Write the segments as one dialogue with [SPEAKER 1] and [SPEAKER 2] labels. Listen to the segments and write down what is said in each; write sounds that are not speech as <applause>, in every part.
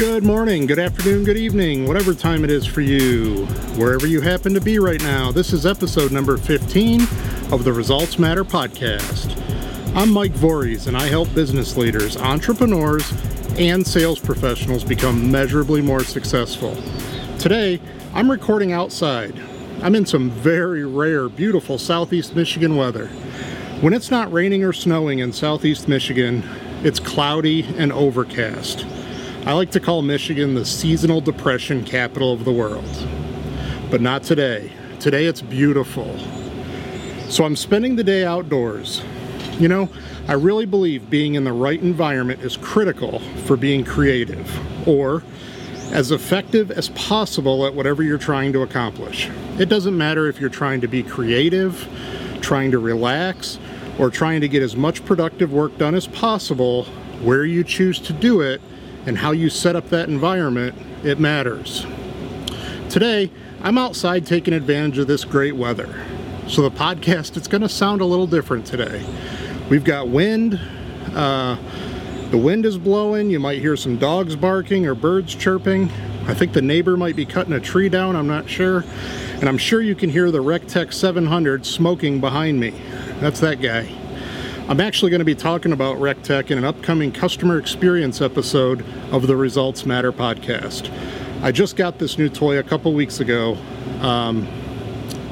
[SPEAKER 1] Good morning, good afternoon, good evening, whatever time it is for you, wherever you happen to be right now. This is episode number 15 of the Results Matter podcast. I'm Mike Voorhees, and I help business leaders, entrepreneurs, and sales professionals become measurably more successful. Today, I'm recording outside. I'm in some very rare, beautiful southeast Michigan weather. When it's not raining or snowing in southeast Michigan, it's cloudy and overcast. I like to call Michigan the seasonal depression capital of the world. But not today. Today it's beautiful. So I'm spending the day outdoors. You know, I really believe being in the right environment is critical for being creative or as effective as possible at whatever you're trying to accomplish. It doesn't matter if you're trying to be creative, trying to relax, or trying to get as much productive work done as possible, where you choose to do it and how you set up that environment, it matters. Today, I'm outside taking advantage of this great weather. So the podcast, it's going to sound a little different today. We've got wind. Uh, the wind is blowing. You might hear some dogs barking or birds chirping. I think the neighbor might be cutting a tree down. I'm not sure. And I'm sure you can hear the recteq 700 smoking behind me. That's that guy. I'm actually going to be talking about recteq in an upcoming customer experience episode of the Results Matter podcast. I just got this new toy a couple weeks ago. Um,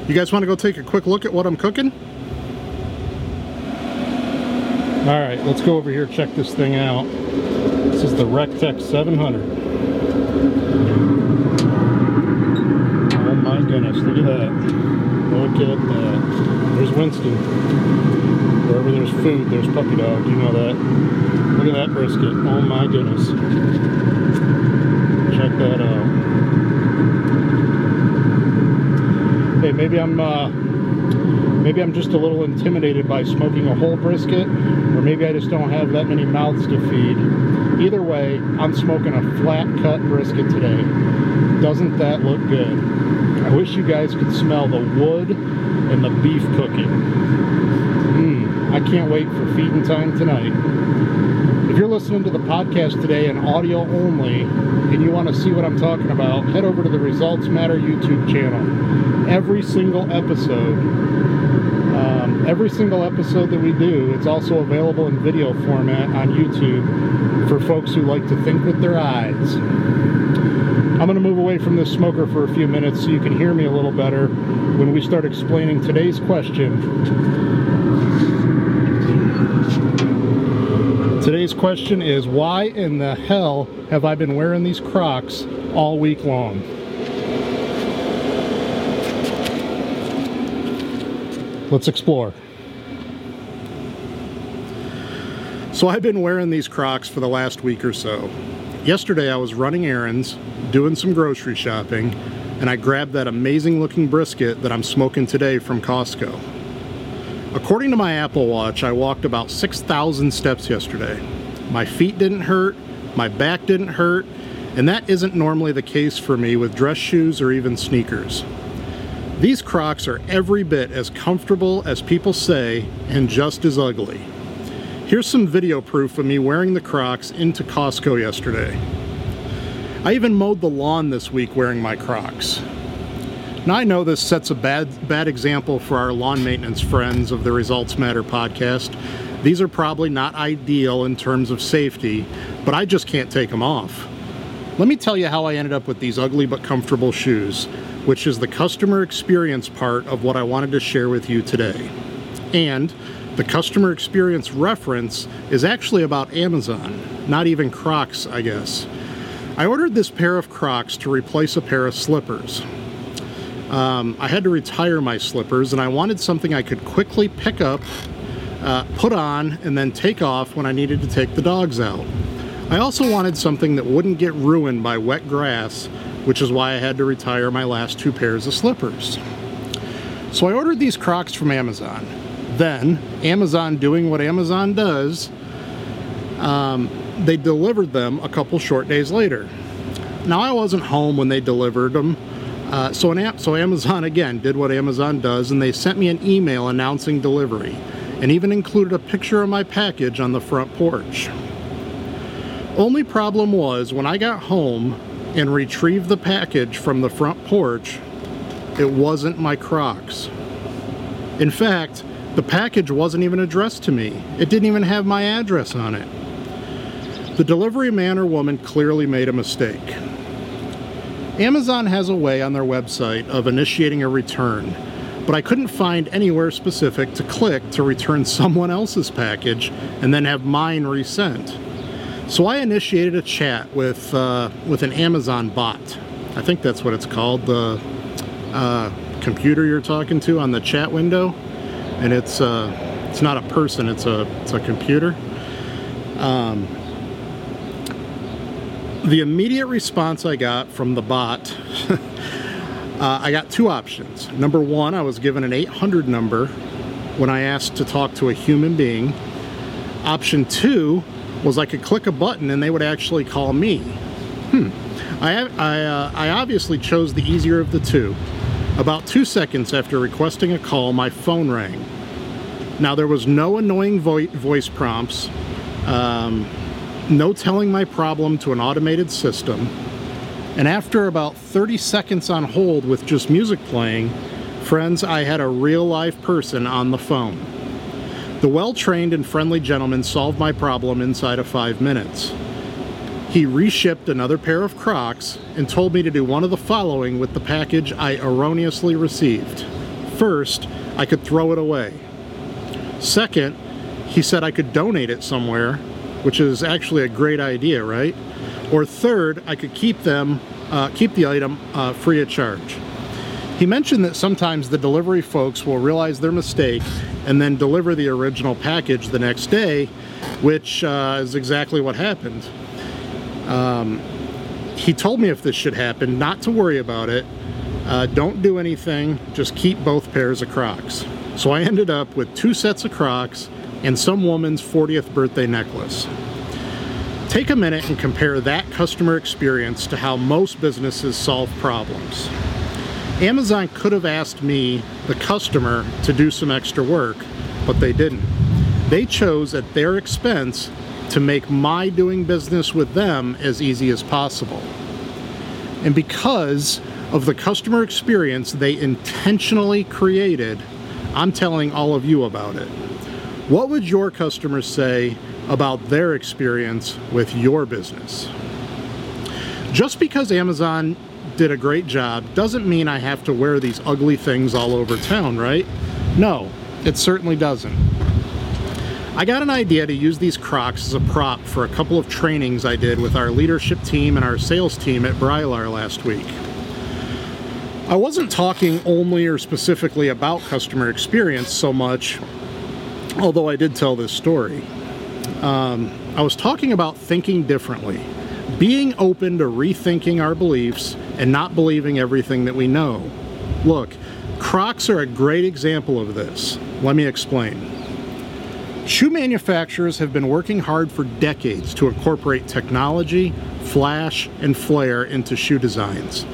[SPEAKER 1] you guys want to go take a quick look at what I'm cooking? All right, let's go over here check this thing out. This is the recteq 700. Oh my goodness, look at that. Look at that. There's Winston. Wherever there's food, there's puppy dog. You know that. Look at that brisket. Oh my goodness. Check that out. Hey, maybe I'm uh, maybe I'm just a little intimidated by smoking a whole brisket, or maybe I just don't have that many mouths to feed. Either way, I'm smoking a flat cut brisket today. Doesn't that look good? I wish you guys could smell the wood and the beef cooking. I can't wait for feeding time tonight. If you're listening to the podcast today in audio only and you want to see what I'm talking about, head over to the Results Matter YouTube channel. Every single episode, um, every single episode that we do, it's also available in video format on YouTube for folks who like to think with their eyes. I'm going to move away from this smoker for a few minutes so you can hear me a little better when we start explaining today's question Today's question is why in the hell have I been wearing these Crocs all week long? Let's explore. So I've been wearing these Crocs for the last week or so. Yesterday I was running errands, doing some grocery shopping, and I grabbed that amazing looking brisket that I'm smoking today from Costco. According to my Apple Watch, I walked about 6,000 steps yesterday. My feet didn't hurt, my back didn't hurt, and that isn't normally the case for me with dress shoes or even sneakers. These Crocs are every bit as comfortable as people say and just as ugly. Here's some video proof of me wearing the Crocs into Costco yesterday. I even mowed the lawn this week wearing my Crocs. Now I know this sets a bad bad example for our lawn maintenance friends of the Results Matter podcast. These are probably not ideal in terms of safety, but I just can't take them off. Let me tell you how I ended up with these ugly but comfortable shoes, which is the customer experience part of what I wanted to share with you today. And the customer experience reference is actually about Amazon, not even Crocs, I guess. I ordered this pair of Crocs to replace a pair of slippers. Um, I had to retire my slippers and I wanted something I could quickly pick up, uh, put on, and then take off when I needed to take the dogs out. I also wanted something that wouldn't get ruined by wet grass, which is why I had to retire my last two pairs of slippers. So I ordered these Crocs from Amazon. Then, Amazon doing what Amazon does, um, they delivered them a couple short days later. Now, I wasn't home when they delivered them, uh, so, an, so Amazon again did what Amazon does and they sent me an email announcing delivery and even included a picture of my package on the front porch. Only problem was when I got home and retrieved the package from the front porch, it wasn't my Crocs. In fact, the package wasn't even addressed to me. It didn't even have my address on it. The delivery man or woman clearly made a mistake. Amazon has a way on their website of initiating a return, but I couldn't find anywhere specific to click to return <laughs> someone else's package and then have mine resent. So I initiated a chat with uh, with an Amazon bot. I think that's what it's called. The uh, computer you're talking to on the chat window, and it's uh, it's not a person. It's a it's a computer. Um, the immediate response I got from the bot, <laughs> uh, I got two options. Number one, I was given an 800 number when I asked to talk to a human being. Option two was I could click a button and they would actually call me. Hmm. I, I, uh, I obviously chose the easier of the two. About two seconds after requesting a call, my phone rang. Now, there was no annoying vo voice prompts, um, no telling my problem to an automated system, and after about 30 seconds on hold with just music playing, friends, I had a real life person on the phone. The well-trained and friendly gentleman solved my problem inside of five minutes. He reshipped another pair of Crocs and told me to do one of the following with the package I erroneously received. First, I could throw it away. Second, he said I could donate it somewhere, which is actually a great idea, right? Or third, I could keep them, uh, keep the item uh, free of charge. He mentioned that sometimes the delivery folks will realize their mistake and then deliver the original package the next day, which uh, is exactly what happened. Um, he told me if this should happen, not to worry about it. Uh, don't do anything, just keep both pairs of Crocs. So I ended up with two sets of Crocs and some woman's 40th birthday necklace. Take a minute and compare that customer experience to how most businesses solve problems. Amazon could have asked me, the customer, to do some extra work, but they didn't. They chose at their expense to make my doing business with them as easy as possible. And because of the customer experience they intentionally created, I'm telling all of you about it. What would your customers say about their experience with your business? Just because Amazon did a great job doesn't mean I have to wear these ugly things all over town, right? No, it certainly doesn't. I got an idea to use these Crocs as a prop for a couple of trainings I did with our leadership team and our sales team at Brylar last week. I wasn't talking only or specifically about customer experience so much, <clears throat> although I did tell this story. Um, I was talking about thinking differently, being open to rethinking our beliefs and not believing everything that we know. Look, Crocs are a great example of this. Let me explain. Shoe manufacturers have been working hard for decades to incorporate technology, flash, and flare into shoe designs.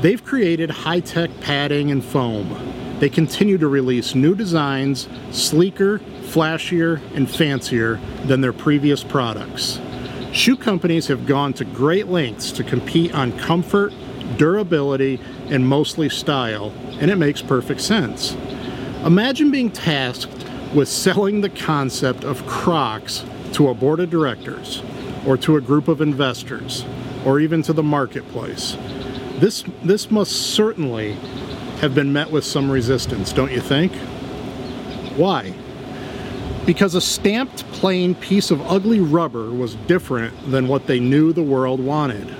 [SPEAKER 1] They've created high-tech padding and foam. They continue to release new designs, sleeker, flashier, and fancier than their previous products. Shoe companies have gone to great lengths to compete on comfort, durability, and mostly style, and it makes perfect sense. Imagine being tasked with selling the concept of Crocs to a board of directors, or to a group of investors, or even to the marketplace. This, this must certainly have been met with some resistance, don't you think? Why? Because a stamped plain piece of ugly rubber was different than what they knew the world wanted.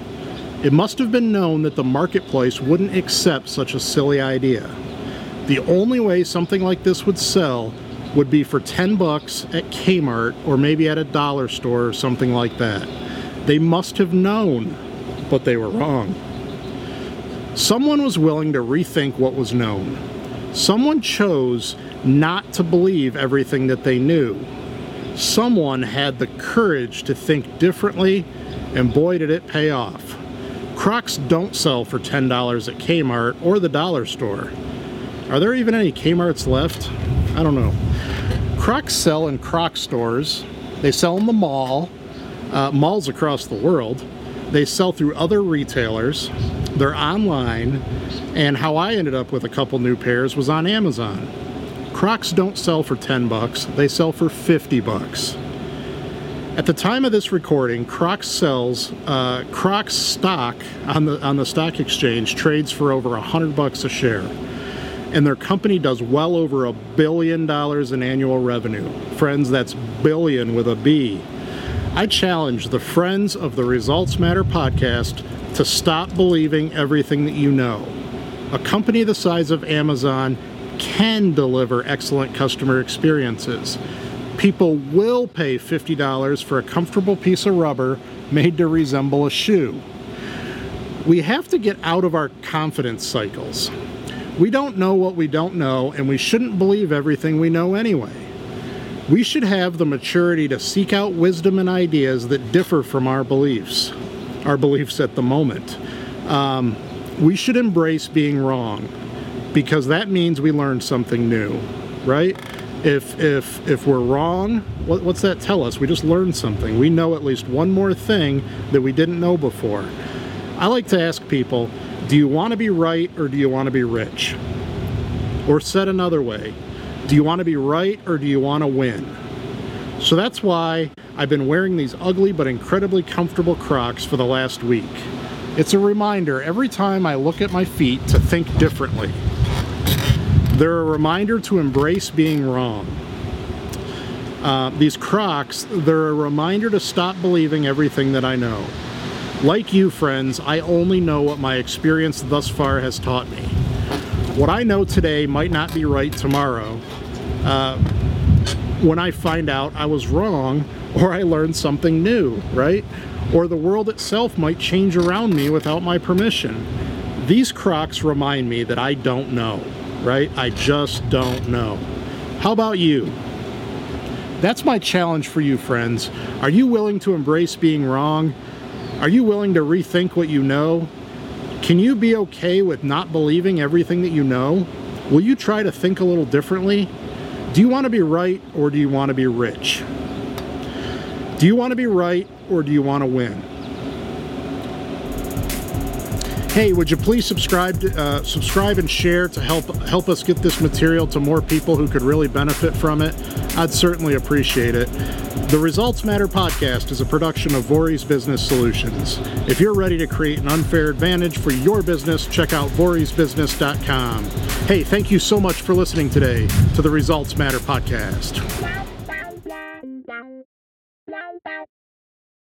[SPEAKER 1] It must have been known that the marketplace wouldn't accept such a silly idea. The only way something like this would sell would be for 10 bucks at Kmart or maybe at a dollar store or something like that. They must have known, but they were wrong. Someone was willing to rethink what was known. Someone chose not to believe everything that they knew. Someone had the courage to think differently, and boy did it pay off. Crocs don't sell for $10 at Kmart or the dollar store. Are there even any Kmarts left? I don't know. Crocs sell in Croc stores. They sell in the mall. uh, malls across the world. They sell through other retailers. They're online. And how I ended up with a couple new pairs was on Amazon. Crocs don't sell for 10 bucks, they sell for 50 bucks. At the time of this recording, Crocs sells uh, Crocs stock on the on the stock exchange trades for over a hundred bucks a share, and their company does well over a billion dollars in annual revenue. Friends, that's billion with a B. I challenge the friends of the Results Matter podcast to stop believing everything that you know. A company the size of Amazon can deliver excellent customer experiences people will pay $50 for a comfortable piece of rubber made to resemble a shoe. We have to get out of our confidence cycles. We don't know what we don't know, and we shouldn't believe everything we know anyway. We should have the maturity to seek out wisdom and ideas that differ from our beliefs, our beliefs at the moment. Um, we should embrace being wrong because that means we learned something new, right? if if if we're wrong what, what's that tell us we just learned something we know at least one more thing that we didn't know before i like to ask people do you want to be right or do you want to be rich or said another way do you want to be right or do you want to win so that's why i've been wearing these ugly but incredibly comfortable crocs for the last week it's a reminder every time i look at my feet to think differently they're a reminder to embrace being wrong. Uh, these Crocs, they're a reminder to stop believing everything that I know. Like you, friends, I only know what my experience thus far has taught me. What I know today might not be right tomorrow. Uh, when I find out I was wrong or I learned something new, right? Or the world itself might change around me without my permission. These Crocs remind me that I don't know right? I just don't know. How about you? That's my challenge for you, friends. Are you willing to embrace being wrong? Are you willing to rethink what you know? Can you be okay with not believing everything that you know? Will you try to think a little differently? Do you want to be right or do you want to be rich? Do you want to be right or do you want to win? Hey, would you please subscribe, uh, subscribe and share to help help us get this material to more people who could really benefit from it? I'd certainly appreciate it. The Results Matter podcast is a production of Vorys Business Solutions. If you're ready to create an unfair advantage for your business, check out vorysbusiness.com. Hey, thank you so much for listening today to the Results Matter podcast.